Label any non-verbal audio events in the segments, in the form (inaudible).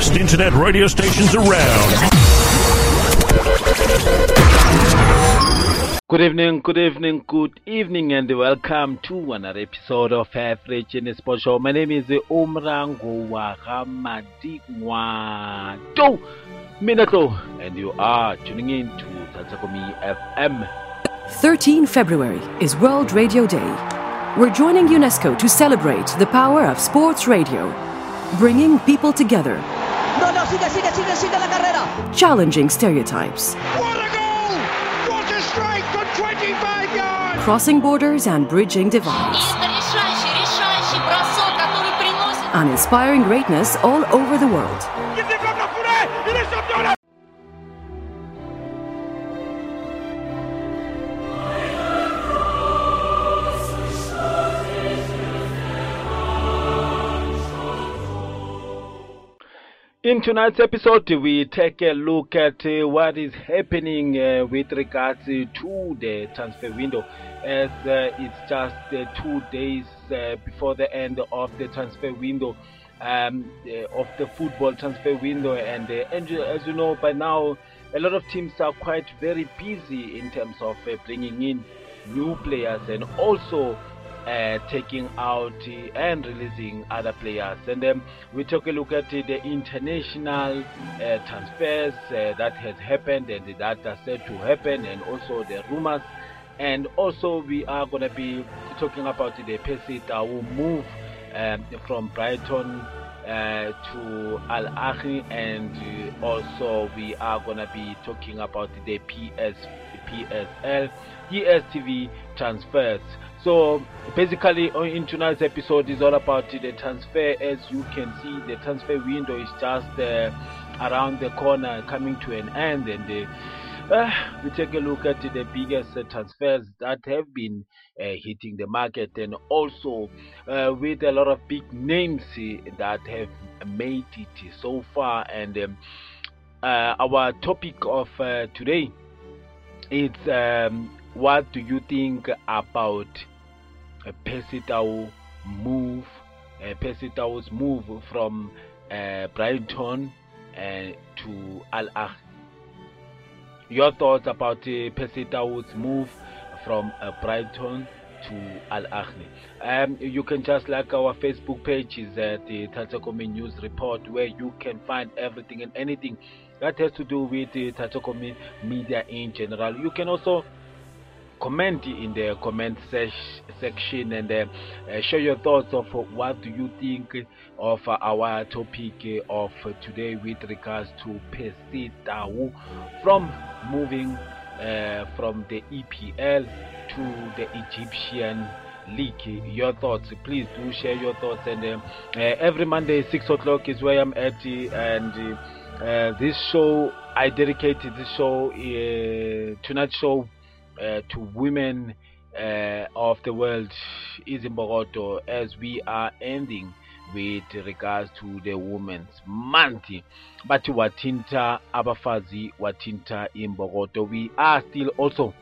one of the best internet radio stations around. Good evening, good evening, good evening, and welcome to another episode of Average in the Sports Show. My name is Umrango Wahamadi Mwato Minato, and you are tuning in to Tatsakomi FM. 13 February is World Radio Day. We're joining UNESCO to celebrate the power of sports radio, bringing people together, la carrera. Challenging stereotypes. What a goal! What a strike 25 yards! Crossing borders and bridging divides. And inspiring greatness all over the world. In tonight's episode, we take a look at uh, what is happening uh, with regards uh, to the transfer window, as uh, it's just uh, two days uh, before the end of the transfer window, um, of the football transfer window, and, and as you know by now, a lot of teams are quite very busy in terms of bringing in new players and also uh, taking out uh, and releasing other players. And um, we took a look at uh, the international uh, transfers uh, that has happened and that are said to happen, and also the rumors. And also, we are going to be talking about the Tau move um, from Brighton uh, to Al Ahly, and also we are to be talking about the PS, PSL, DSTV transfers. So basically, in tonight's episode is all about the transfer. As you can see, the transfer window is just uh, around the corner, coming to an end, and. Uh, uh, we take a look at the biggest uh, transfers that have been uh, hitting the market and also uh, with a lot of big names uh, that have made it so far and um, our topic of today is um, what do you think about uh, Percy Tau move uh, Percy Tau's move from uh, Brighton uh, to Al Ahly your thoughts about uh, Percy Tau's move from uh, Brighton to Al Ahly. Um, you can just like our Facebook page is the Tatakome News Report where you can find everything and anything that has to do with the media in general. You can also comment in the comment section and uh, uh, share your thoughts of uh, what do you think of uh, our topic uh, of uh, today with regards to Percy Tau from moving uh, from the EPL to the Egyptian League. Your thoughts, please do share your thoughts. And um, uh, every Monday, six o'clock is where I'm at, uh, and uh, uh, this show I dedicated this show uh, tonight's show uh, to women uh, of the world is in Bogoto as we are ending with regards to the women's month but watinta abafazi in Bogoto we are still also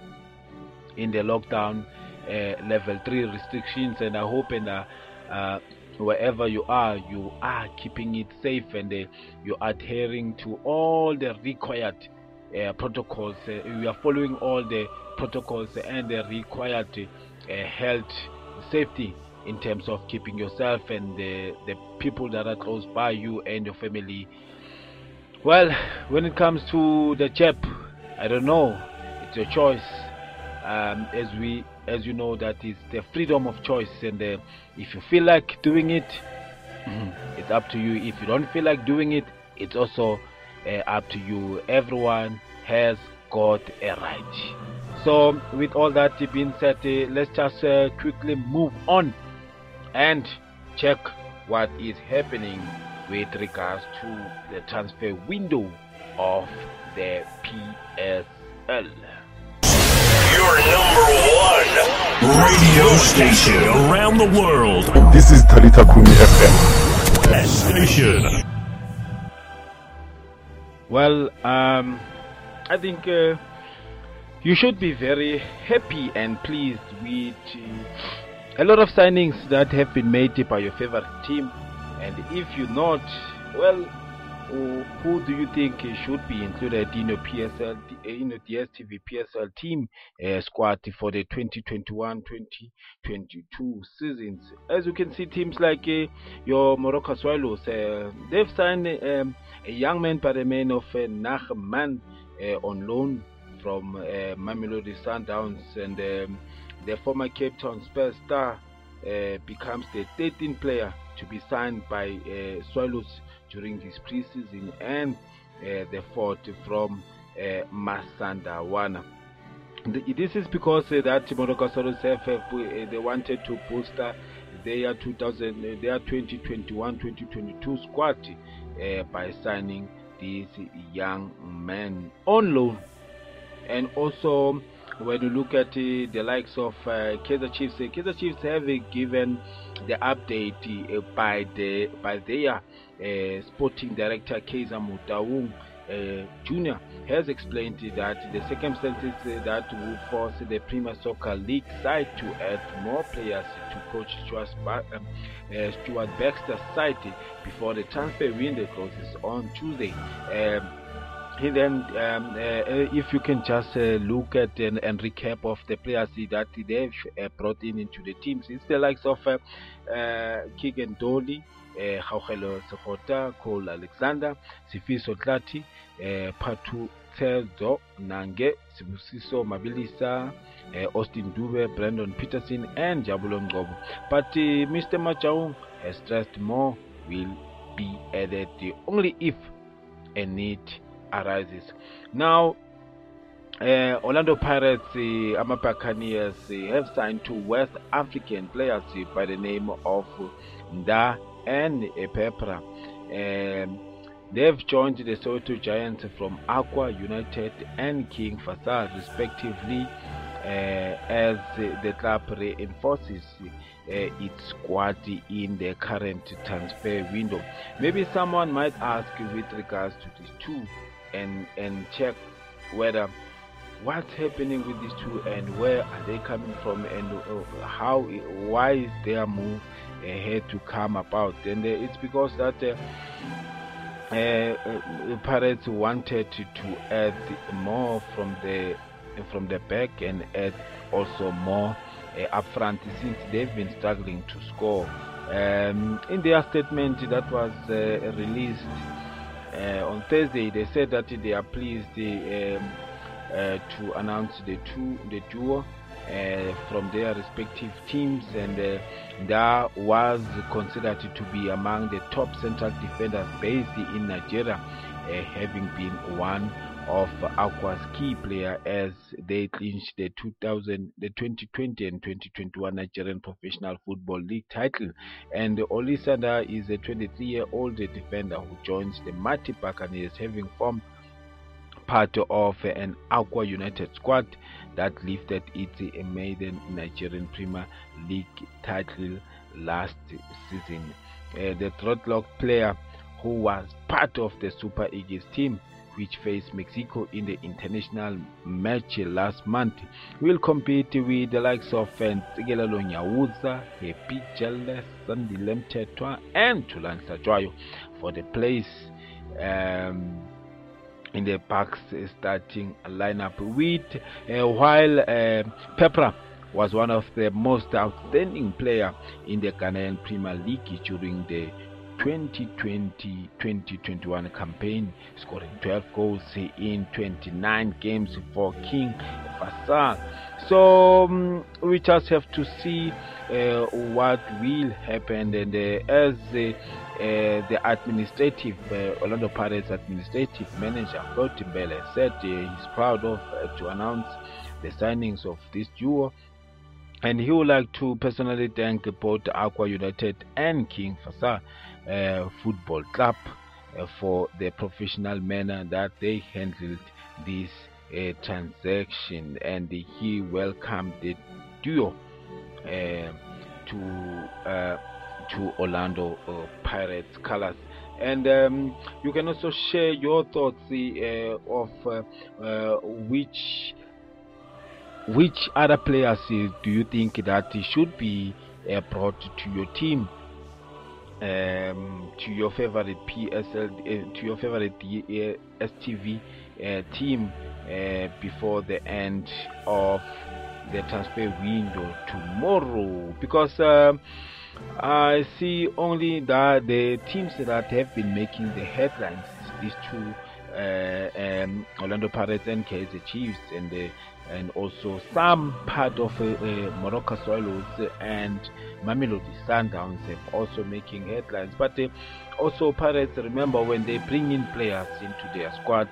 in the lockdown uh, level 3 restrictions and I hope and uh, uh, wherever you are you are keeping it safe and uh, you're adhering to all the required uh, protocols. Uh, we are following all the protocols and the required uh, health safety in terms of keeping yourself and the, the people that are close by you and your family. Well when it comes to the chap i don't know. It's your choice. Um, as we as you know that is the freedom of choice. And uh, if you feel like doing it (clears throat) it's up to you. If you don't feel like doing it it's also uh, up to you everyone has got a right so with all that being said uh, let's just uh, quickly move on and check what is happening with regards to the transfer window of the PSL. Your number one radio station around the world. This is Talita Kumi FM. That station. Well, um, I think uh, you should be very happy and pleased with uh, a lot of signings that have been made by your favorite team. And if you're not well, who do you think should be included in your PSL, in the DSTV PSL team uh, squad for the 2021-2022 seasons? As you can see, teams like uh, your Moroka Swallows, uh, they've signed um, a young man by the name of uh, Nachman on loan from uh, Mamelodi Sundowns, and um, the former Cape Town Spurs star becomes the 13th player to be signed by Swallows during this preseason and uh, the fourth from uh, Masandawana. This is because uh, that Moroka have uh, they wanted to bolster their 2000 uh, their 2021-2022 squad uh, by signing this young man on loan. And also when you look at uh, the likes of uh, Kaizer Chiefs, uh, Kaizer Chiefs have given the update by the by their sporting director Kaizer Motaung uh, Jr. has explained that the circumstances that would force the Premier Soccer League side to add more players to coach Stuart, um, uh, Stuart Baxter's side before the transfer window closes on Tuesday. Um, then um, uh, if you can just uh, look at and, and, recap of the players that they've uh, brought in into the teams it's the likes of uh, uh, Keagan Dolly uh, Kgaogelo Sekgota, Cole Alexander Sifiso Hlanti uh, Patu Tsezo Nange Sibusiso Mabiliso uh, Austin Dube Brandon Petersen and Njabulo Ngcobo but uh, Mr. Motaung has stressed more will be added only if a need arises. Now, uh, Orlando Pirates, uh, Ama Buccaneers uh, have signed two West African players uh, by the name of Ndah and Peprah. Um, they've joined the Soweto Giants from Akwa United and King Faisal, respectively, uh, as the club reinforces uh, its squad in the current transfer window. Maybe someone might ask with regards to these two and and check whether what's happening with these two and where are they coming from and uh, how why is their move ahead to come about and uh, it's because that uh, uh, Pirates wanted to add more from the from the back and add also more uh, up front since they've been struggling to score. Um, in their statement that was uh, released uh, on Thursday, they said that they are pleased um, uh, to announce the two the duo from their respective teams, and uh, that was considered to be among the top central defenders based in Nigeria, uh, having been one of Akwa's key player as they clinched the 2000, the 2020 and 2021 Nigerian Professional Football League title. And Olisa Ndah is a 23-year-old defender who joins the Mighty Buccaneers, having formed part of an Akwa United squad that lifted its maiden Nigerian Premier League title last season. Uh, the Throttlock player who was part of the Super Eagles team which faced Mexico in the international match last month, will compete with the likes of Ntsikelelo Nyauza, Happy Jele, Sandile Mthethwa, and Thulani Hlatshwayo for the place um, in the Bucks starting lineup. With uh, while uh, Peprah was one of the most outstanding player in the Ghanaian Premier League during the 2020-2021 campaign, scoring 12 goals in 29 games for King Faisal. So um, we just have to see uh, what will happen, and uh, as uh, the administrative uh, Orlando Pirates administrative manager Floyd Mbele said, uh, he's proud of uh, to announce the signings of this duo and he would like to personally thank both Akwa United and King Faisal Football Club for the professional manner that they handled this uh, transaction and he welcomed the duo uh, to uh, to Orlando uh, Pirates colors. And um, you can also share your thoughts of which which other players do you think that should be uh, brought to your team? Um, to your favorite PSL, uh, to your favorite uh, STV uh, team uh, before the end of the transfer window tomorrow because um, I see only that the teams that have been making the headlines, these two, uh, um, Orlando Pirates and Kaizer Chiefs, and the and also some part of uh, uh, Moroka Swallows and Mamelodi Sundowns have also making headlines. But uh, also Pirates, remember when they bring in players into their squad,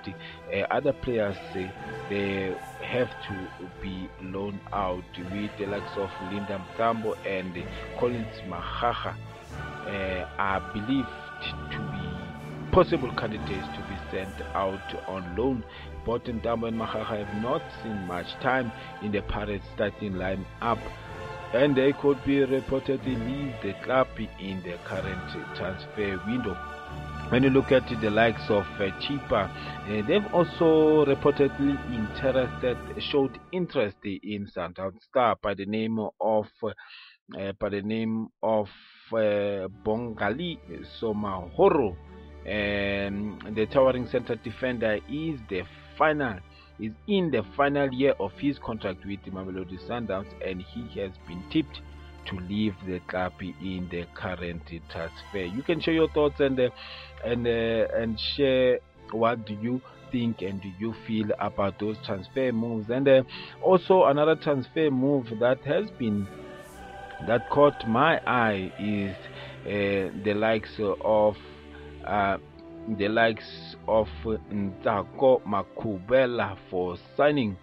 other players uh, they have to be loaned out with the likes of Linda Mntambo and Collins Makgaka uh, are believed to be possible candidates to be sent out on loan both Mntambo and Makgaka have not seen much time in the Pirates starting lineup and they could be reportedly leave the club in the current transfer window. When you look at the likes of uh, uh, they've also reportedly interested, showed interest in Sundown Star by the name of uh, by the name of uh, Bongali Somahoro. The towering center defender is the final is in the final year of his contract with the Mamelodi Sundowns and he has been tipped to leave the club in the current transfer. You can share your thoughts and uh, and uh, and share what do you think and do you feel about those transfer moves. And uh, also another transfer move that has been that caught my eye is uh, the likes of uh, the likes of Nzako Makubela for signing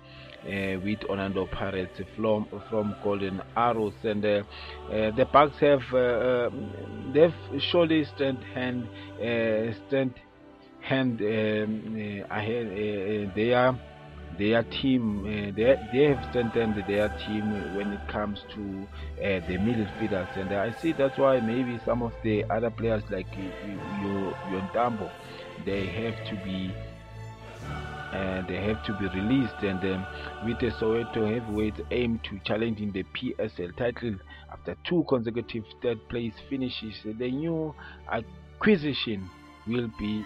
uh, with Orlando Pirates from from Golden Arrows, and uh, uh, the Bucks have they've surely stand hand stand hand um, ahead. they are their team uh, they, they have strengthened their team when it comes to uh, the midfielders and I see that's why maybe some of the other players like your dumbo, they have to be uh, they have to be released. And um, with the Soweto heavyweights aim to challenge in the PSL title after two consecutive third place finishes. The new acquisition will be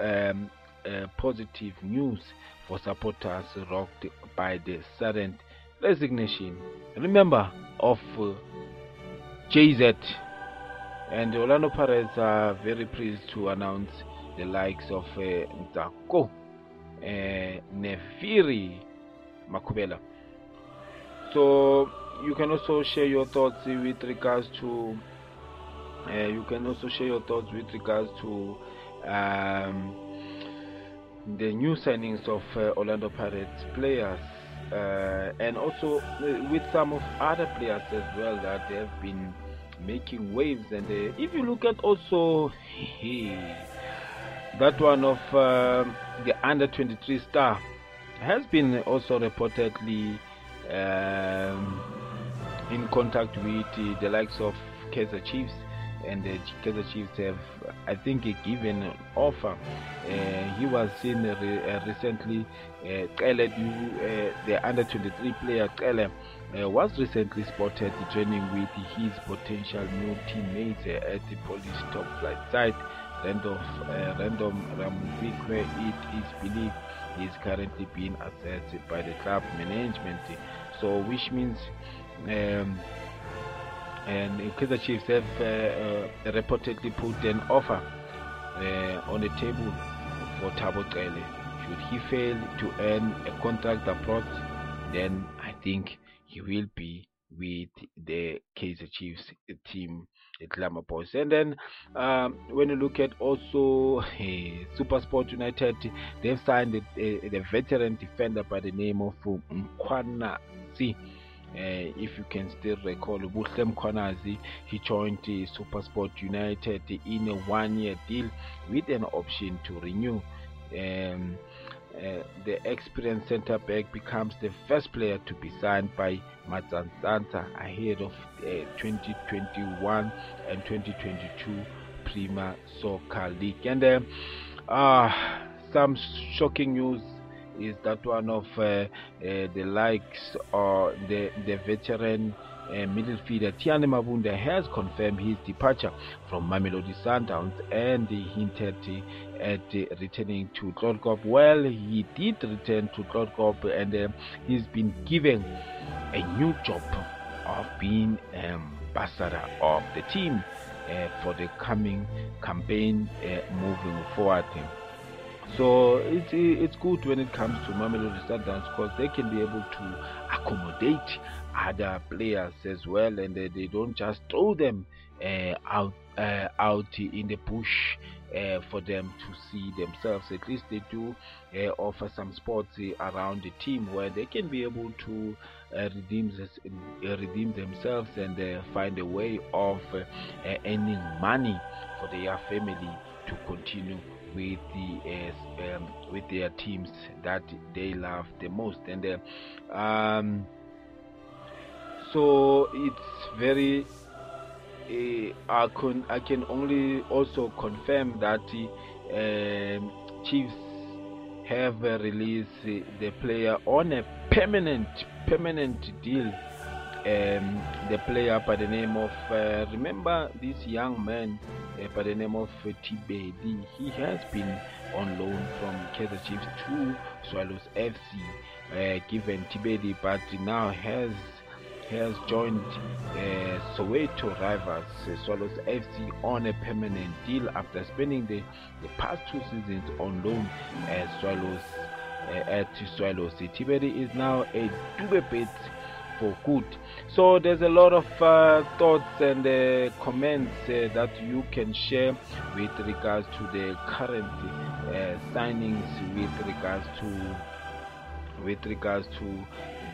um, uh, positive news for supporters rocked by the sudden resignation. Remember of uh, JZ and Orlando Pirates are very pleased to announce the likes of uh, Nzako, uh, Nefiri, Makubela. So you can also share your thoughts with regards to. Uh, you can also share your thoughts with regards to um, the new signings of uh, Orlando Pirates players uh, and also with some of other players as well that they have been making waves and if you look at also (laughs) that one of um, the under 23 star has been also reportedly um, in contact with the likes of Kaizer Chiefs and the Kaizer Chiefs have, I think, given an offer. Uh, he was seen re uh, recently. Uh, uh, the under 23 player Kele, uh, was recently spotted training with his potential new teammates uh, at the Polish top flight site. Random, uh, Random Ramvik, where it is believed he is currently being assessed by the club management. So, which means. Um, and Kaizer Chiefs have uh, uh, reportedly put an offer uh, on the table for Thabo Cele. Should he fail to earn a contract abroad, then I think he will be with the Kaizer Chiefs team, the Glamour Boys. And then um, when you look at also (laughs) uh, Super Sport United, they've signed the, uh, the veteran defender by the name of Mkwana C. Uh, if you can still recall, Buhle Mkhwanazi, he joined uh, Supersport United in a one-year deal with an option to renew. Um, uh, the experienced centre back becomes the first player to be signed by Matsatsantsa ahead of uh, 2021 and 2022 Prima Soccer League. And uh, some shocking news is that one of the likes or the the veteran uh, midfielder Tiyani Mabunda has confirmed his departure from Mamelodi Sundowns and hinted at uh, returning to Chloorkop. Well, he did return to Chloorkop and uh, he's been given a new job of being ambassador of the team uh, for the coming campaign uh, moving forward. So it's it's good when it comes to Mamelodi Sundowns because they can be able to accommodate other players as well, and uh, they don't just throw them uh, out uh, out in the bush for them to see themselves. At least they do offer some sports around the team where they can be able to redeem redeem themselves and find a way of earning money for their family to continue with the uh, um, with their teams that they love the most and uh, um, so it's very uh, I can I can only also confirm that um, Chiefs have released the player on a permanent permanent deal. Um, the player by the name of uh, remember this young man uh, by the name of uh, Thibedi he has been on loan from Kaizer Chiefs to Swallows FC uh, given Thibedi but now has has joined uh, Soweto rivals uh, Swallows FC on a permanent deal after spending the, the past two seasons on loan at Swallows uh, at Swallows. Thibedi is now a Dube bit for good. So there's a lot of uh, thoughts and uh, comments uh, that you can share with regards to the current uh, signings, with regards to with regards to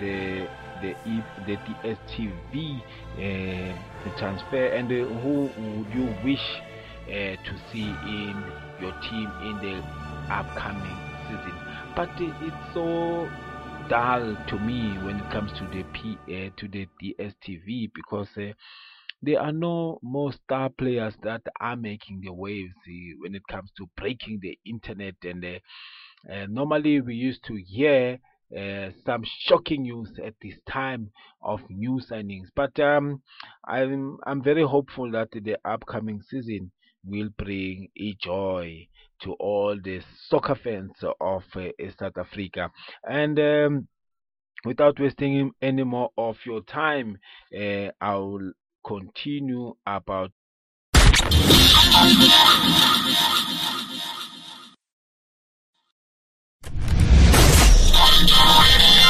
the the the DSTV uh, transfer, and uh, who would you wish to see in your team in the upcoming season? But it's so dull to me when it comes to the P uh, to the DSTV because uh, there are no more star players that are making the waves uh, when it comes to breaking the internet and uh, normally we used to hear uh, some shocking news at this time of new signings but um, I'm I'm very hopeful that the upcoming season will bring a joy to all the soccer fans of uh, South Africa. And um, without wasting any more of your time, uh, I will continue about.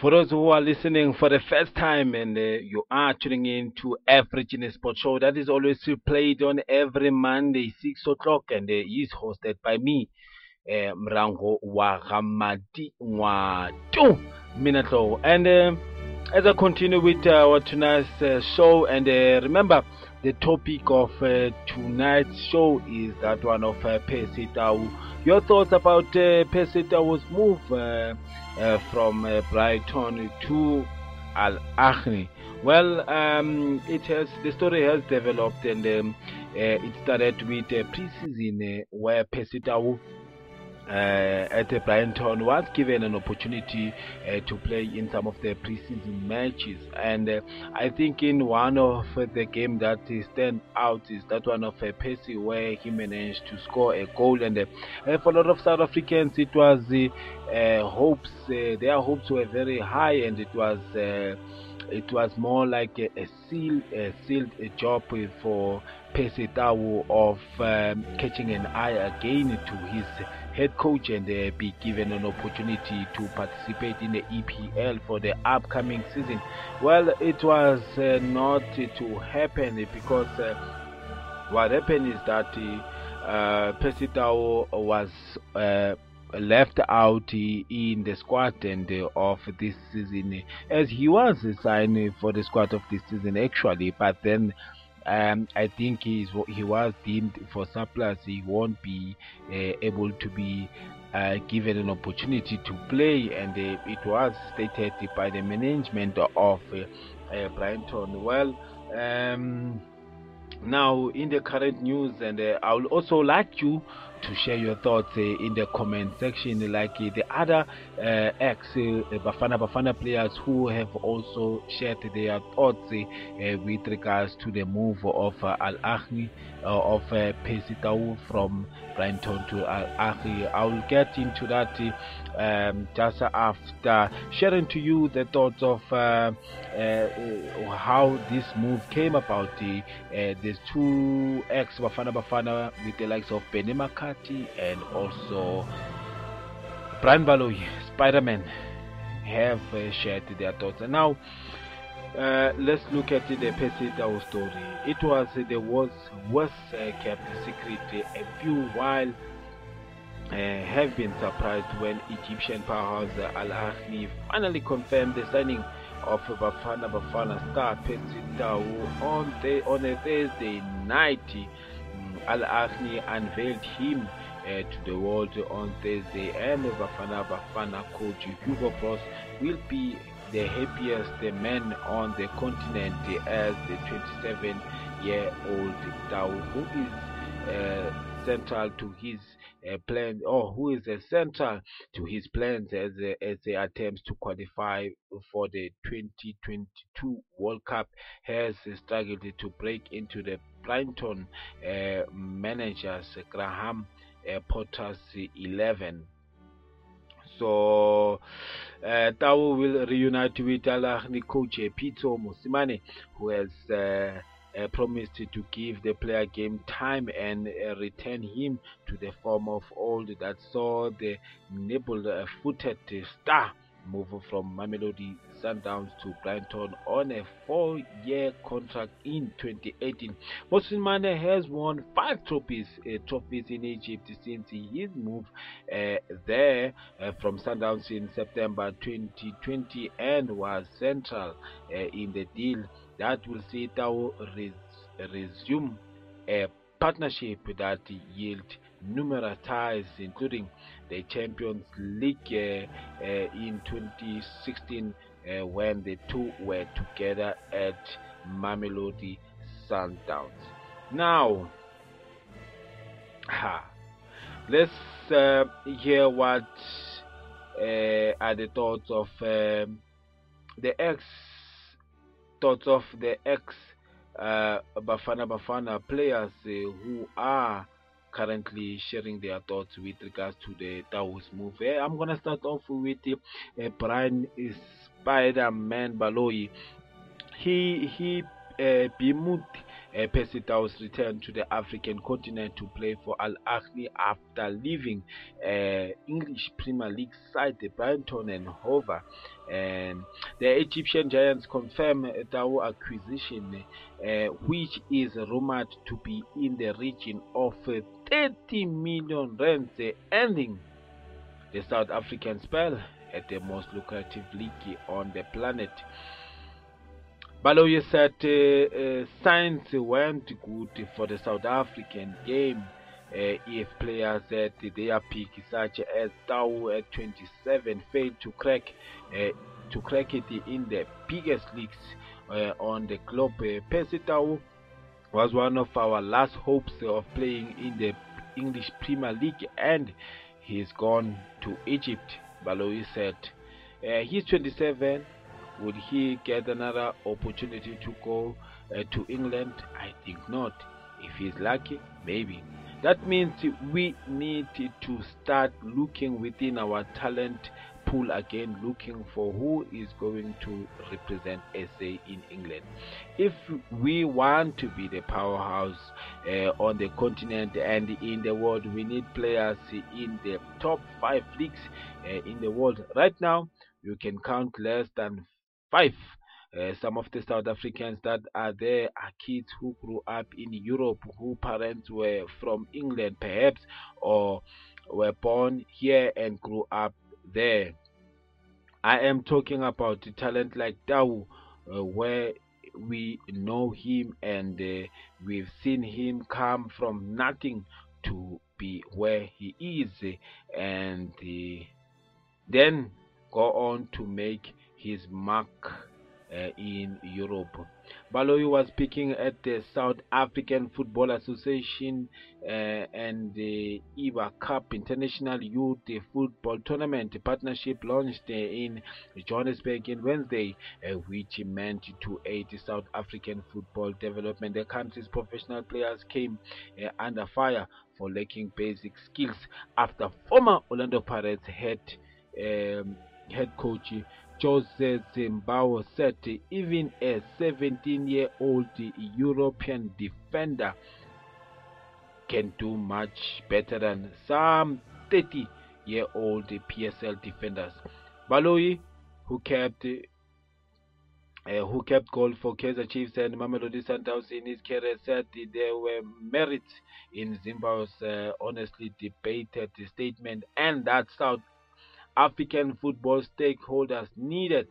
For those who are listening for the first time and uh, you are tuning in to African Sport Show, that is always played on every Monday, 6 o'clock, and uh, is hosted by me, uh, Mrango Wagamati Mwatu Minato. And uh, as I continue with our tonight's uh, show, and uh, remember, the topic of uh, tonight's show is that one of uh, Percy Tau. Your thoughts about uh, Percy Tau's move uh, uh, from uh, Brighton to Al Ahly? Well, um, it has the story has developed, and um, uh, it started with uh, preseason uh, where Percy Tau uh, at uh, Brighton was given an opportunity uh, to play in some of the preseason matches, and uh, I think in one of the game that stand out is that one of uh, Percy where he managed to score a goal, and uh, for a lot of South Africans it was uh, hopes their hopes were very high, and it was it was more like a, a seal, a sealed a job for Tau of um, catching an eye again to his head coach and uh, be given an opportunity to participate in the EPL for the upcoming season. Well, it was uh, not to happen because uh, what happened is that uh, Percy Tau was left out in the squad and of this season as he was signed for the squad of this season actually but then um, I think he's, he was deemed for surplus. He won't be uh, able to be uh, given an opportunity to play, and uh, it was stated by the management of uh, uh, Brighton. Well, um, now in the current news, and uh, I would also like you to share your thoughts uh, in the comment section, like uh, the other uh, ex uh, Bafana Bafana players who have also shared their thoughts with regards to the move of Al Ahly of uh, from Brighton to Ahly. I will get into that um, just after sharing to you the thoughts of how this move came about. there's two ex Bafana Bafana with the likes of Benema and also Brian Baloyi, Spider-Man, have uh, shared their thoughts. And now, uh, let's look at the Percy story. It was uh, the worst, worst uh, kept secret. A few while uh, have been surprised when Egyptian powerhouse Al Ahly finally confirmed the signing of Bafana Bafana star Percy on, the, on a Thursday night. Al Ahly unveiled him uh, to the world on Thursday, and Bafana Bafana coach Hugo Broos will be the happiest man on the continent as the 27 year old Tau, who is uh, central to his uh, plan or who is uh, central to his plans as uh, as he attempts to qualify for the 2022 World Cup has struggled to break into the Brighton uh, managers Graham uh, Potter's 11 so uh, will reunite with Al Ahly coach Pitso Mosimane who has uh, uh, promised to give the player game time and uh, return him to the form of old. That saw the nibble-footed star move from Mamelodi Sundowns to Brighton on a four-year contract in 2018. Mosimane has won five trophies, uh, trophies in Egypt since his move uh, there uh, from Sundowns in September 2020 and was central uh, in the deal that will see Tau res resume a partnership that yield numerous ties, including the Champions League uh, uh, in 2016 uh, when the two were together at Mamelodi Sundowns. Now, ha, let's uh, hear what uh, are the thoughts of um, the ex thoughts of the ex uh, Bafana Bafana players uh, who are currently sharing their thoughts with regards to the Tau's move. Uh, I'm gonna start off with uh, Brian Spider-Man Baloyi. He he uh, bemoaned uh, Percy Tau's return to the African continent to play for Al Ahly after leaving uh, English Premier League side Brighton and Hove. And the Egyptian Giants confirm Tau acquisition, uh, which is rumored to be in the region of 30 million rands, ending the South African spell at the most lucrative league on the planet. Baloyi said uh, uh, signs went good for the South African game uh, if players at their peak, such as Tau at 27, failed to crack uh, to crack it in the biggest leagues uh, on the globe. Uh, Percy Tau was one of our last hopes of playing in the English Premier League, and he's gone to Egypt. Baloyi said uh, he's 27 would he get another opportunity to go uh, to England? I think not. If he's lucky, maybe. That means we need to start looking within our talent pool again, looking for who is going to represent SA in England. If we want to be the powerhouse uh, on the continent and in the world, we need players in the top five leagues uh, in the world. Right now, you can count less than five. Uh, some of the South Africans that are there are kids who grew up in Europe, who parents were from England, perhaps, or were born here and grew up there. I am talking about talent like Tau, uh, where we know him and uh, we've seen him come from nothing to be where he is and uh, then go on to make his mark uh, in Europe. Baloyi was speaking at the South African Football Association uh, and the IberCup International Youth Football Tournament partnership launched in Johannesburg on Wednesday, uh, which meant to aid South African football development. The country's professional players came uh, under fire for lacking basic skills after former Orlando Pirates head um, head coach Jose Zinnbauer said even a 17 year old European defender can do much better than some 30 year old PSL defenders. Baloyi, who kept uh, who kept goal for Kaizer Chiefs and Mamelodi Sundowns in his career said there were merits in Zinnbauer's uh, honestly debated statement and that South African football stakeholders needed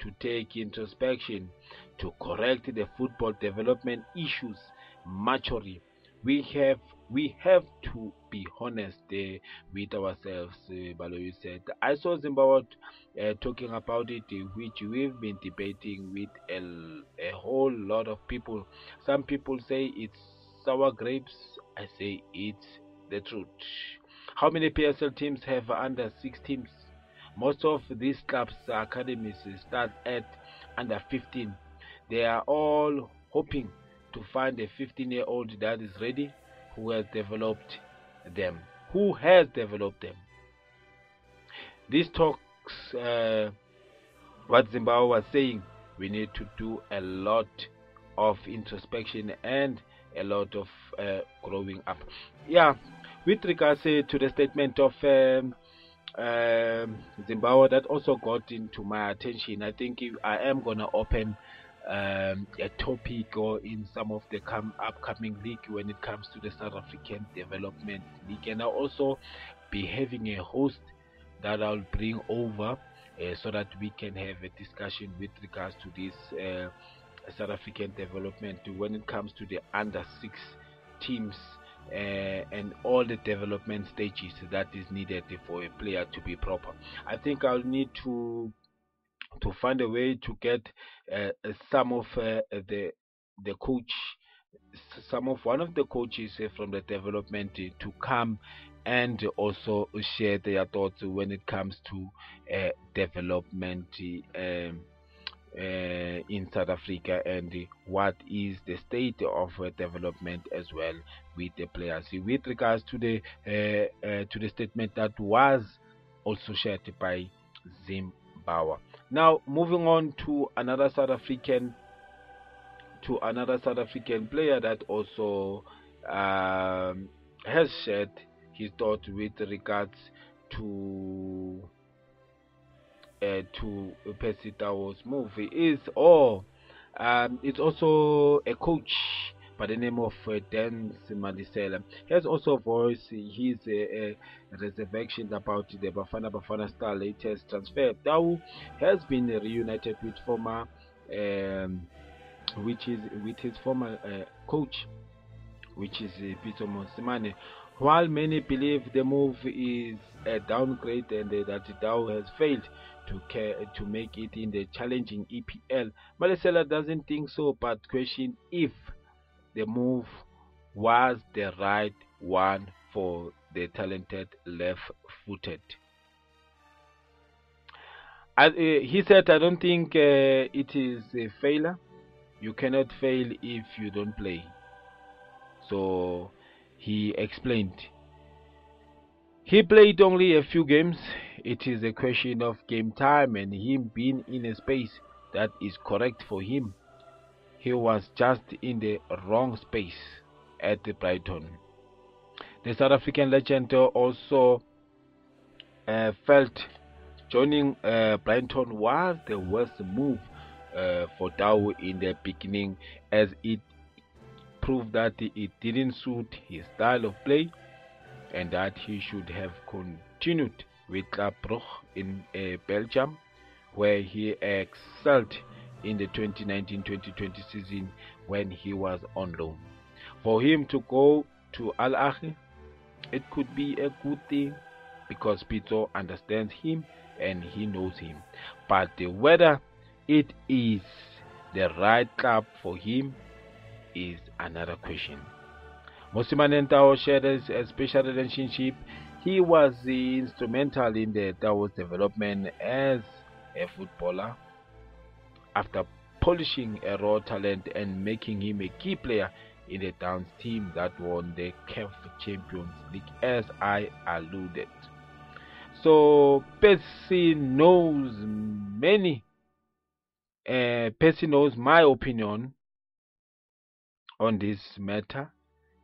to take introspection to correct the football development issues maturely. We have we have to be honest uh, with ourselves, uh, Baloyi said. I saw Zinnbauer uh, talking about it, which we've been debating with a, a whole lot of people. Some people say it's sour grapes. I say it's the truth. How many PSL teams have under six teams? Most of these clubs' academies start at under 15. They are all hoping to find a 15 year old that is ready who has developed them. Who has developed them? This talks uh, what Zinnbauer was saying. We need to do a lot of introspection and a lot of uh, growing up. Yeah, with regards uh, to the statement of um, um, Zinnbauer, that also got into my attention. I think I am gonna open um, a topic or in some of the come upcoming league when it comes to the South African Development League, and I'll also be having a host that I'll bring over uh, so that we can have a discussion with regards to this uh, South African development when it comes to the under six teams uh, and all the development stages that is needed for a player to be proper. I think I'll need to to find a way to get uh, some of uh, the the coach some of one of the coaches uh, from the development to come and also share their thoughts when it comes to uh, development um, uh, in South Africa and what is the state of uh, development as well with the players. With regards to the uh, uh, to the statement that was also shared by Zinnbauer. Now moving on to another South African to another South African player that also um, has shared his thought with regards to uh, to Tau's move is oh um, it's also a coach by the name of uh, Dan Malesela. He has also voiced his uh, uh, reservations about the Bafana Bafana Star latest transfer. Tau has been reunited with former um, which is with his former uh, coach which is uh, Pitso Mosimane while many believe the move is a downgrade and uh, that Tau has failed to care, to make it in the challenging EPL, Malesela doesn't think so, but question if the move was the right one for the talented left-footed. uh, he said, I don't think uh, it is a failure. You cannot fail if you don't play. So he explained. He played only a few games. It is a question of game time and him being in a space that is correct for him. He was just in the wrong space at Brighton. The South African legend also uh, felt joining uh, Brighton was the worst move uh, for Tau in the beginning as it proved that it didn't suit his style of play and that he should have continued with Club Brugge in uh, Belgium where he excelled in the 2019-2020 season when he was on loan. For him to go to Al Ahly, it could be a good thing because Pitso understands him and he knows him. But whether it is the right club for him is another question. Mosimane Ntao shared a special relationship. He was instrumental in the Tau's development as a footballer after polishing a raw talent and making him a key player in the town's team that won the CAF Champions League as I alluded. So Percy knows many uh, Percy knows my opinion on this matter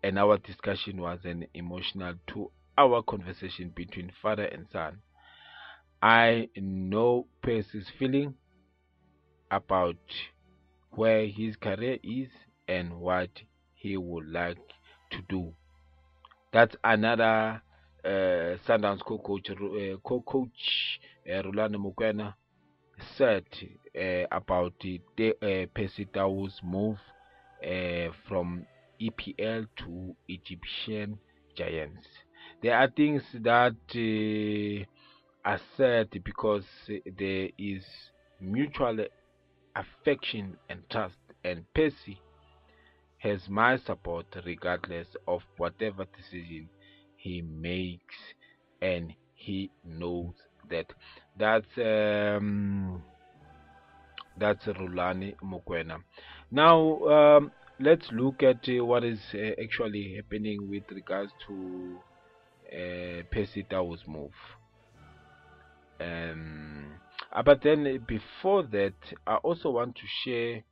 and our discussion was an emotional two hour conversation between father and son. I know Percy's feeling about where his career is and what he would like to do. That's another uh, Sundowns co-coach, uh, co-coach uh, Mokwena said uh, about the uh, Percy Tau's move uh, from EPL to Egyptian Giants. There are things that uh, are said because there is mutual affection and trust, and Percy has my support regardless of whatever decision he makes, and he knows that. That's um, that's Rhulani Mokwena. Now um, let's look at uh, what is uh, actually happening with regards to uh, Percy Tau's move. Um, uh, but then before that, I also want to share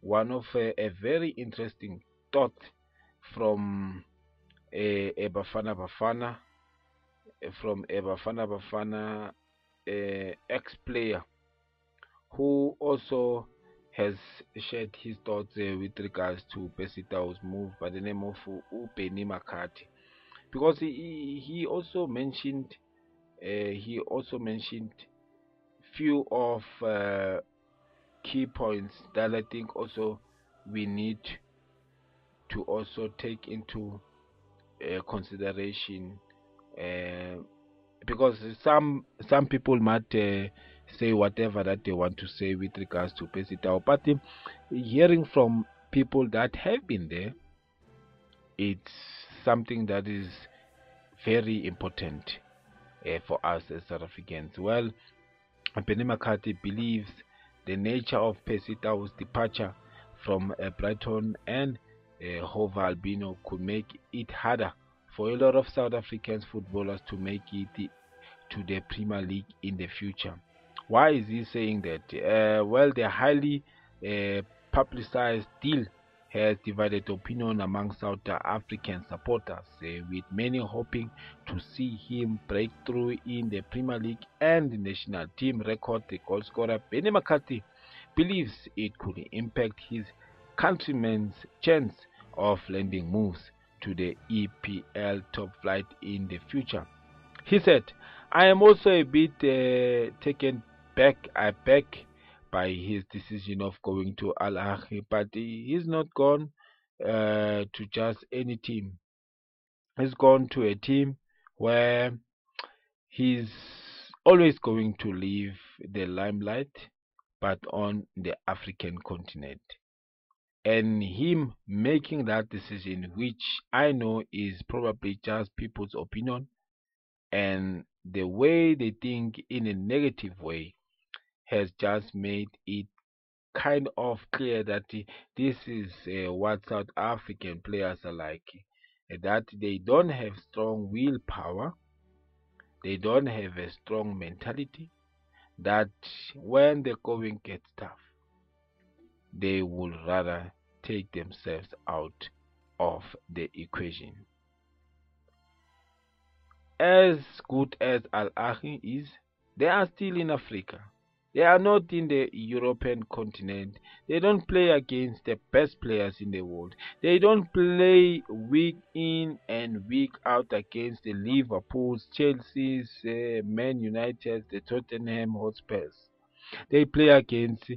one of uh, a very interesting thought from a, Ebafana Bafana, from Ebafana Bafana, uh, ex-player, who also has shared his thoughts uh, with regards to Percy Tau's move by the name of Upeni McCarthy, because he he also mentioned uh, he also mentioned few of uh, key points that I think also we need to also take into uh, consideration uh, because some some people might uh, say whatever that they want to say with regards to Percy Tau, but uh, hearing from people that have been there, it's something that is very important uh, for us as South Africans. Well, Benny McCarthy believes the nature of Percy Tau's departure from uh, Brighton and uh, Hove Albion could make it harder for a lot of South African footballers to make it to the Premier League in the future. Why is he saying that? Uh, well, the highly uh, publicized deal has divided opinion among South African supporters, uh, with many hoping to see him break through in the Premier League and the national team record. The goalscorer Benny McCarthy believes it could impact his countrymen's chance of landing moves to the EPL top flight in the future. He said, I am also a bit uh, taken back, aback by his decision of going to Al Ahly, but he's not gone uh, to just any team. He's gone to a team where he's always going to leave the limelight, but on the African continent and him making that decision, which I know is probably just people's opinion and the way they think in a negative way, has just made it kind of clear that this is uh, what South African players are like that they don't have strong willpower, they don't have a strong mentality, that when the going gets tough, they would rather take themselves out of the equation. As good as Al Ahly is, they are still in Africa. They are not in the European continent. They don't play against the best players in the world. They don't play week in and week out against the Liverpools, Chelsea's, uh, Man United, the Tottenham Hotspurs. They play against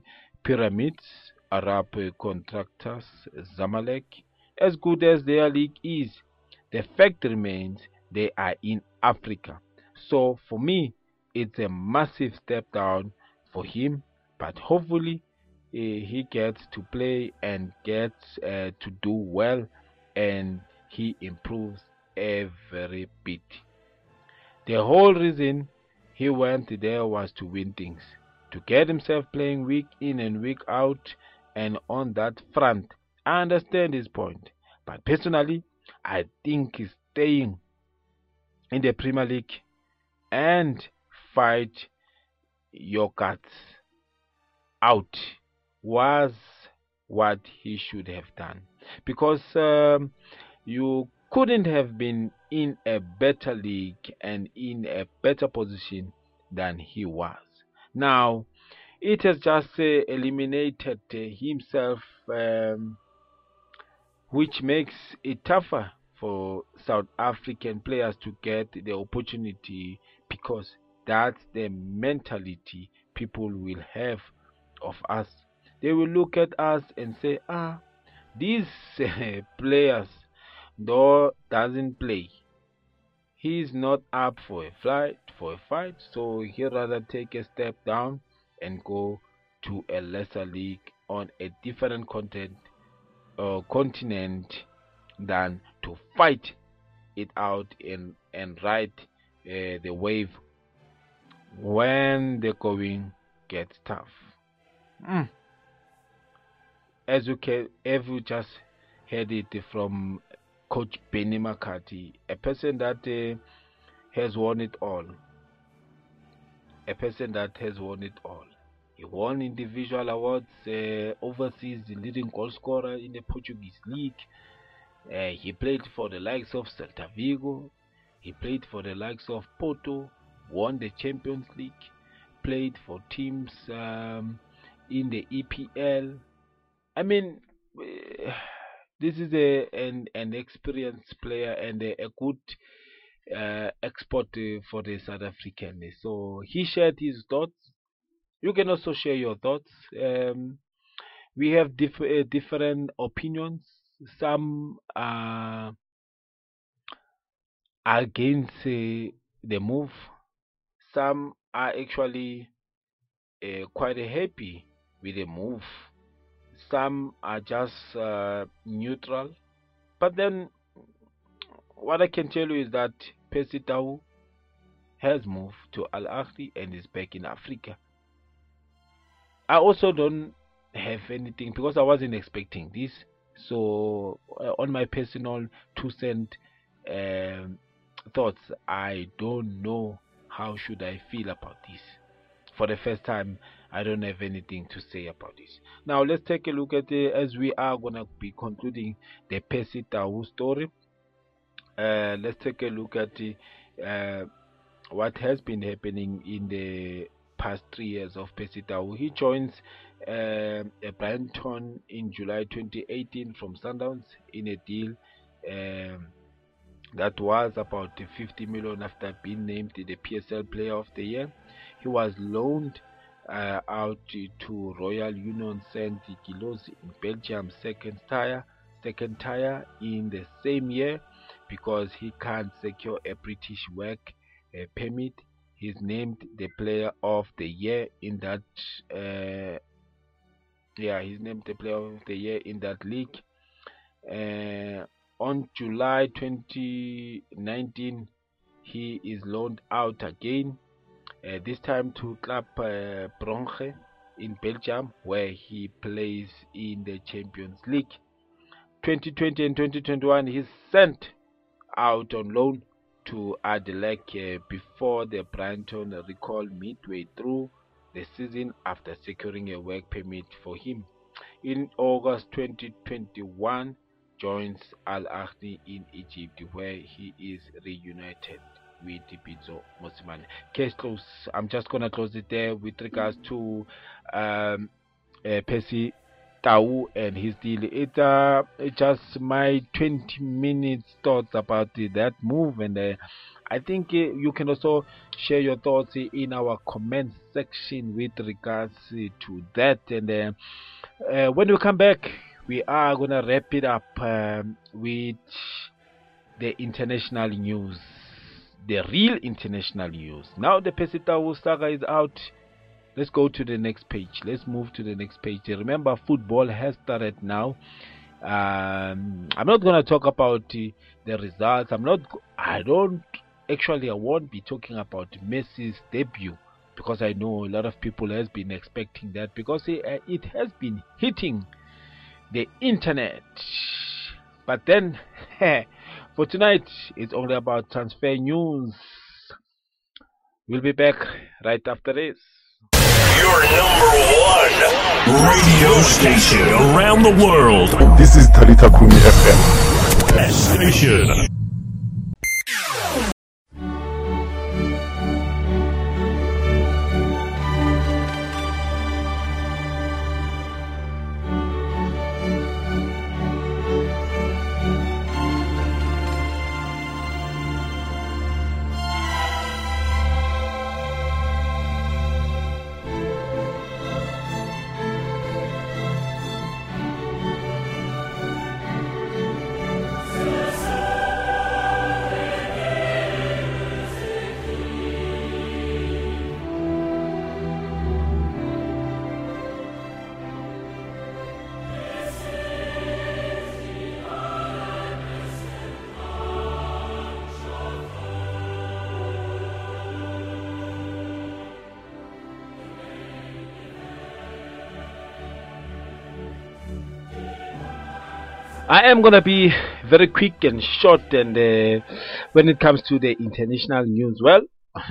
Pyramids, Arab Contractors, Zamalek. As good as their league is, the fact remains they are in Africa. So for me, it's a massive step down for him, but hopefully uh, he gets to play and gets uh, to do well and he improves every bit. The whole reason he went there was to win things, to get himself playing week in and week out, and on that front, I understand his point. But personally, I think he's staying in the Premier League and fight your guts out was what he should have done because um, you couldn't have been in a better league and in a better position than he was. Now, it has just uh, eliminated uh, himself, um, which makes it tougher for South African players to get the opportunity because that's the mentality people will have of us. They will look at us and say, ah, these uh, (laughs) players though doesn't play. He's not up for a fight for a fight, so he'd rather take a step down and go to a lesser league on a different content uh, continent than to fight it out and and ride uh, the wave when the going gets tough. Mm. As you can, if you just heard it from Coach Benny McCarthy, a person that uh, has won it all, a person that has won it all. He won individual awards uh, overseas, the leading goal scorer in the Portuguese league. Uh, he played for the likes of Celta Vigo. He played for the likes of Porto. Won the Champions League. Played for teams um, in the EPL. I mean, (sighs) this is a an, an experienced player and a, a good uh, export uh, for the South African. So he shared his thoughts. You can also share your thoughts. Um, we have diff uh, different opinions. Some are against uh, the move. Some are actually uh, quite happy with the move. Some are just uh, neutral. But then, what I can tell you is that Percy has moved to Al Ahly and is back in Africa. I also don't have anything because I wasn't expecting this. So, uh, on my personal two cent um, thoughts, I don't know how should I feel about this. For the first time, I don't have anything to say about this. Now, let's take a look at it as we are gonna be concluding the Percy Tau story. Uh, let's take a look at uh, what has been happening in the past three years of Percy Tau. He joins uh, Brighton in July 2018 from Sundowns in a deal um, that was about 50 million after being named the PSL Player of the Year. He was loaned uh, out to Royal Union Saint Gilloise in Belgium second tier, second tier in the same year because he can't secure a British work uh, permit. He's named the Player of the Year in that. Uh, yeah, he's named the Player of the Year in that league. On July 2019, he is loaned out again, uh, this time to Club uh, Brugge in Belgium, where he plays in the Champions League. 2020 and 2021, he's sent out on loan to Anderlecht uh, before the Brighton recall midway through the season after securing a work permit for him. In August 2021, joins Al Ahly in Egypt, where he is reunited with Pitso Mosimane. Case close. I'm just gonna close it there with regards to um, uh, Percy Tau and his deal. It's uh, just my 20 minutes thoughts about that move, and uh, I think uh, you can also share your thoughts in our comment section with regards to that. And uh, uh, when we come back, we are gonna wrap it up um, with the international news, the real international news. Now the Percy Tau saga is out. Let's go to the next page. Let's move to the next page. Remember, football has started now. Um, I'm not to talk about uh, the results. I'm not. I don't actually. I won't be talking about Messi's debut because I know a lot of people has been expecting that because it, uh, it has been hitting the internet. But then, (laughs) for tonight, it's only about transfer news. We'll be back right after this. Your number one radio station around the world. This is Talita Kumi FM. Station. I am gonna be very quick and short, and uh, when it comes to the international news, well, (clears throat)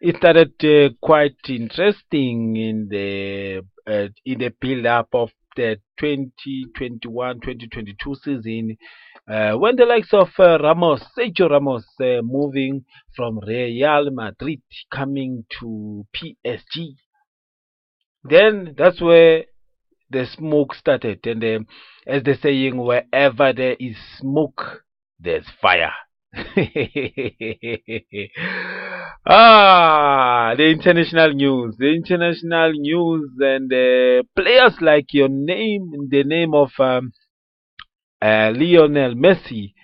it started uh, quite interesting in the uh, in the build-up of the 2021-2022 season, uh, when the likes of uh, Ramos, Sergio Ramos, uh, moving from Real Madrid, coming to PSG. Then that's where the smoke started, and um, as the saying, wherever there is smoke, there's fire. (laughs) ah, the international news, the international news, and uh, players like your name, the name of um, uh, Lionel Messi,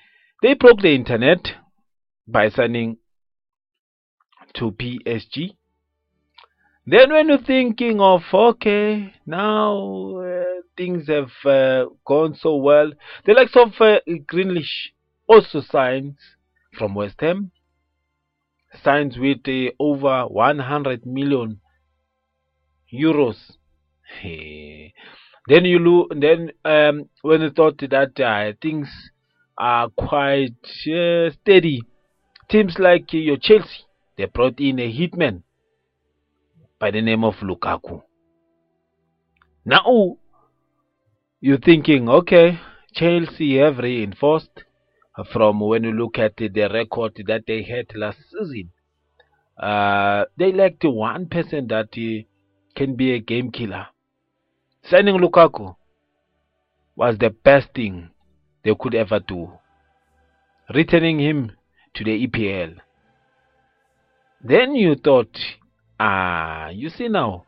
they broke the internet by signing to PSG. Then, when you're thinking of okay, now uh, things have uh, gone so well, the likes of uh, Grealish also signs from West Ham, signs with uh, over 100 million euros. then you look, then um, when you thought that uh, things are quite uh, steady, teams like your Chelsea, they brought in a hitman by the name of Lukaku. Now you're thinking, okay, Chelsea have reinforced from when you look at the record that they had last season. Uh, they lacked one person that uh, can be a game killer. Signing Lukaku was the best thing they could ever do. Returning him to the EPL. Then you thought, ah, you see now,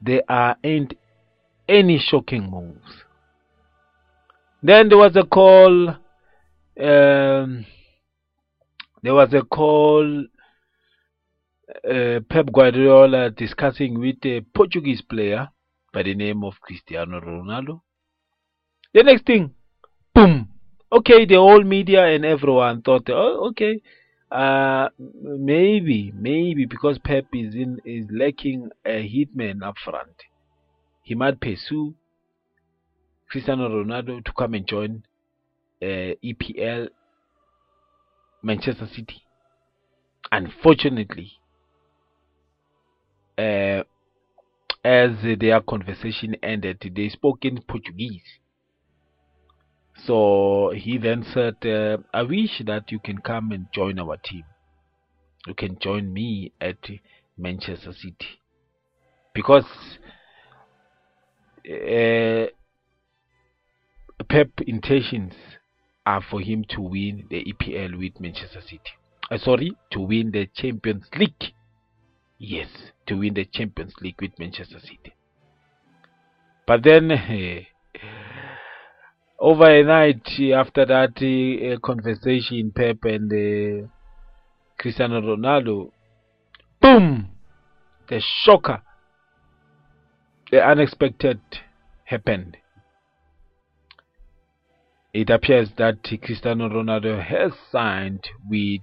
there are ain't any shocking moves. Then there was a call. Um, there was a call. Uh, Pep Guardiola discussing with a Portuguese player by the name of Cristiano Ronaldo. The next thing, boom. Okay, the whole media and everyone thought, oh, okay, uh, maybe, maybe because Pep is in is lacking a hitman up front, he might pursue Cristiano Ronaldo to come and join uh, EPL Manchester City. Unfortunately, uh, as their conversation ended, they spoke in Portuguese. So he then said, uh, I wish that you can come and join our team. You can join me at Manchester City. Because uh, Pep intentions are for him to win the EPL with Manchester City. Uh, sorry, to win the Champions League. Yes, to win the Champions League with Manchester City. But then, (laughs) overnight after that uh, conversation, Pep and uh, Cristiano Ronaldo, boom, the shocker, the unexpected happened. It appears that Cristiano Ronaldo has signed with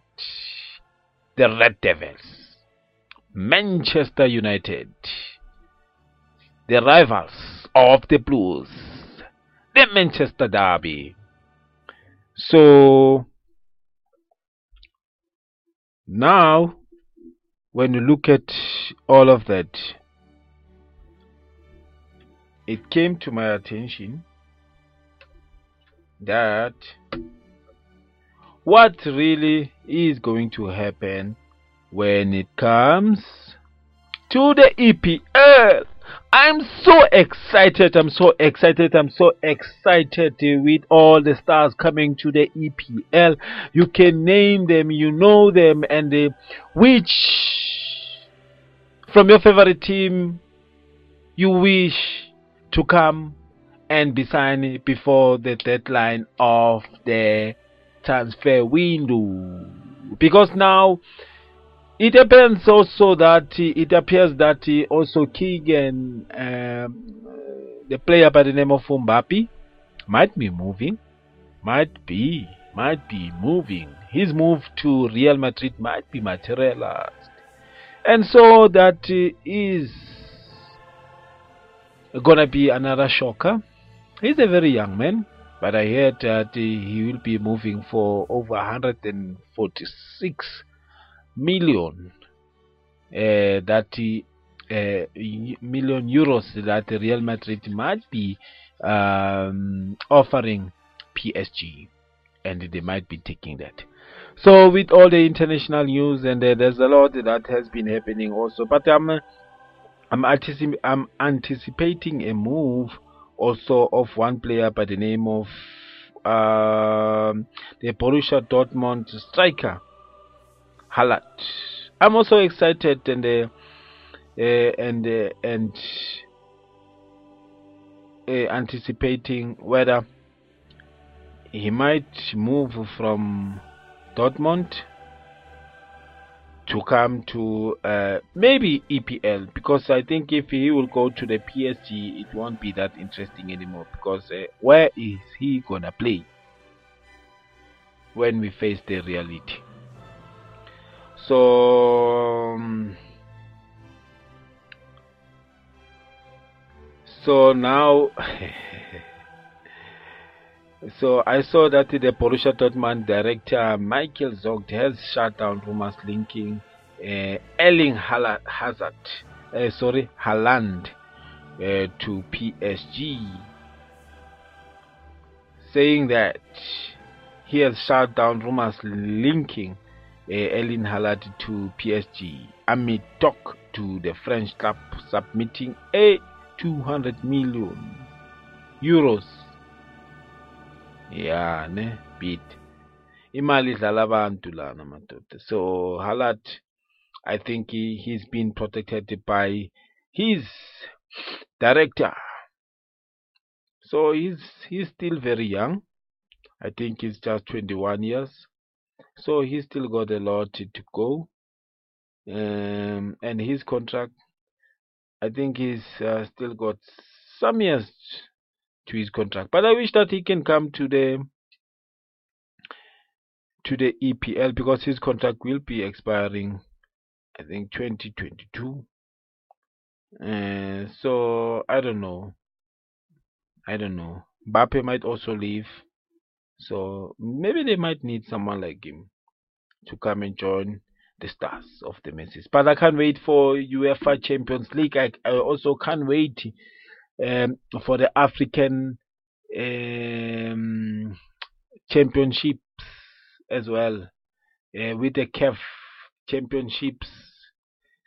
the Red Devils, Manchester United, the rivals of the Blues, the Manchester Derby. So now, when you look at all of that, it came to my attention that what really is going to happen when it comes to the EPL. I'm so excited. I'm so excited. I'm so excited with all the stars coming to the EPL. You can name them, you know them, and uh, which from your favorite team you wish to come and be signed before the deadline of the transfer window. Because now it depends also that it appears that also Keegan, um, the player by the name of Mbappe, might be moving, might be, might be moving. His move to Real Madrid might be materialized, and so that is gonna be another shocker. He's a very young man, but I heard that he will be moving for over 146 million uh, that uh, million euros that Real Madrid might be um, offering PSG, and they might be taking that. So with all the international news and uh, there's a lot that has been happening also, but I'm I'm, anticip I'm anticipating a move also of one player by the name of uh, the Borussia Dortmund striker Haaland. I'm also excited and uh, uh, and uh, and anticipating whether he might move from Dortmund to come to uh, maybe EPL because I think if he will go to the PSG, it won't be that interesting anymore because uh, where is he gonna play when we face the reality? So, um, so now, (laughs) so I saw that the Borussia Dortmund director Michael Vogt has shut down rumors linking uh, Erling Hazard, uh, sorry, Haaland uh, to PSG, saying that he has shut down rumors linking Eh, Erling Haaland to PSG amid talk to the French club submitting a 200 million euros. Yeah ne bid imali abantu lana madoda. So Haaland I think he, he's been protected by his director. So he's he's still very young. I think he's just 21 years so he's still got a lot to go. Um, and his contract I think he's uh, still got some years to his contract. But I wish that he can come to the to the EPL because his contract will be expiring I think 2022 uh, so I don't know. I don't know. Mbappe might also leave so maybe they might need someone like him to come and join the stars of the Messi. But I can't wait for UEFA Champions League. I, I also can't wait um, for the African um, championships as well. Uh, with the CAF championships,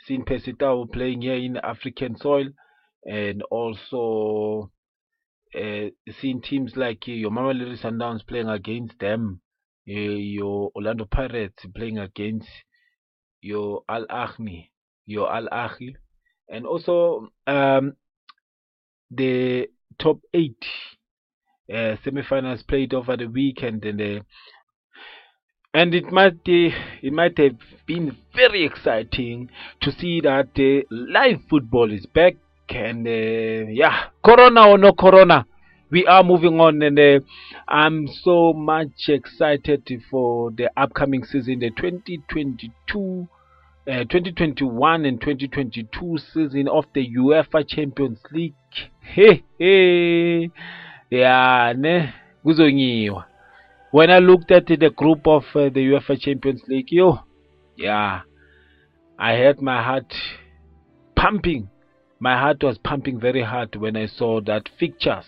seeing Percy Tau playing here in African soil, and also uh, seeing teams like uh, your Mamelodi Sundowns playing against them, uh, your Orlando Pirates playing against your Al Ahly, your Al Ahly, and also um, the top eight uh, semi-finals played over the weekend, and uh, and it might uh, it might have been very exciting to see that live football is back and uh, yeah corona or no corona we are moving on and uh, i'm so much excited for the upcoming season the 2022 uh, 2021 and 2022 season of the UEFA Champions League. Hey, hey. Yeah, ne. Kuzonyiwa. When I looked at the group of uh, the UEFA Champions League, yo, yeah, I had my heart pumping. My heart was pumping very hard when I saw that fixtures.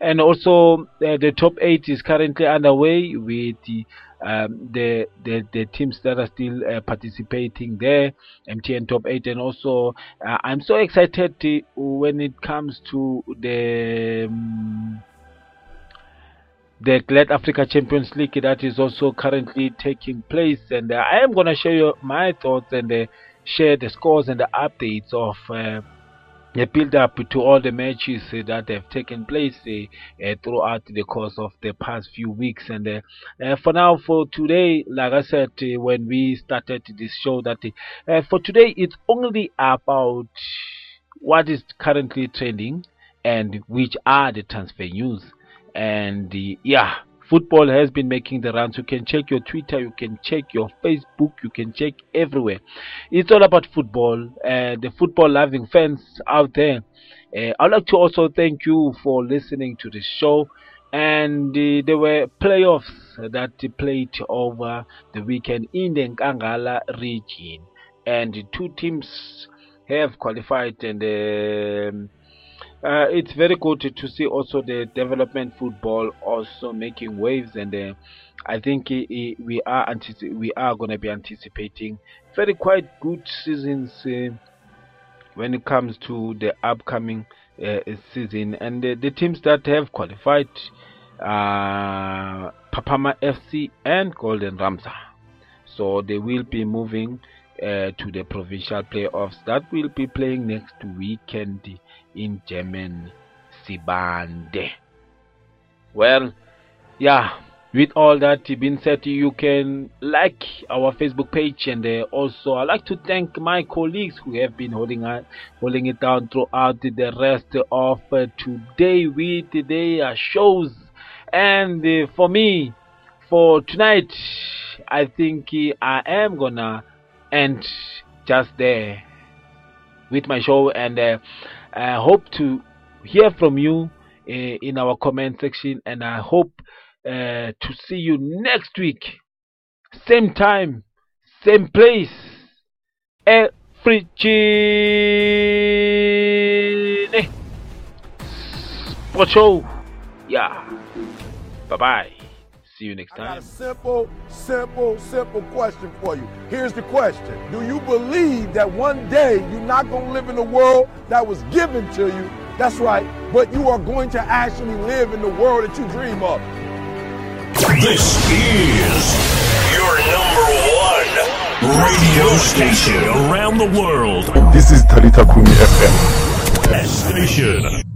And also, uh, the top eight is currently underway with the um, the, the the teams that are still uh, participating there, MTN top eight, and also uh, I'm so excited when it comes to the. Um, the Glad Africa Champions League that is also currently taking place, and uh, I am going to share you my thoughts and uh, share the scores and the updates of the build up to all the matches uh, that have taken place uh, uh, throughout the course of the past few weeks. And uh, for now, for today, like I said when we started this show, that for today it's only about what is currently trending and which are the transfer news and yeah football has been making the rounds you can check your twitter you can check your facebook you can check everywhere. It's all about football and the football loving fans out there. Uh, i'd like to also thank you for listening to the show. And uh, there were playoffs that played over the weekend in the Nkangala region. And two teams have qualified and um, uh, it's very good to see also the development football also making waves, and uh, I think we are antici- we are going to be anticipating very quite good seasons uh, when it comes to the upcoming uh, season. And the teams that have qualified are Papama FC and Golden Ramsa, so they will be moving. Uh, to the provincial playoffs that will be playing next weekend in Gert Sibande. Well, yeah, with all that being said, you can like our Facebook page, and uh, also I'd like to thank my colleagues who have been holding uh, holding it down throughout the rest of uh, today with their shows. And uh, for me, for tonight, I think I am gonna end just there with my show, and uh, I hope to hear from you uh, in our comment section, and I hope uh, to see you next week, same time, same place. Every Sport show. Yeah. Bye bye. See you next I got time. a simple, simple, simple question for you. Here's the question Do you believe that one day you're not going to live in the world that was given to you? That's right, but you are going to actually live in the world that you dream of. This is your number one radio station around the world. This is Talita Kumi FM. Best station.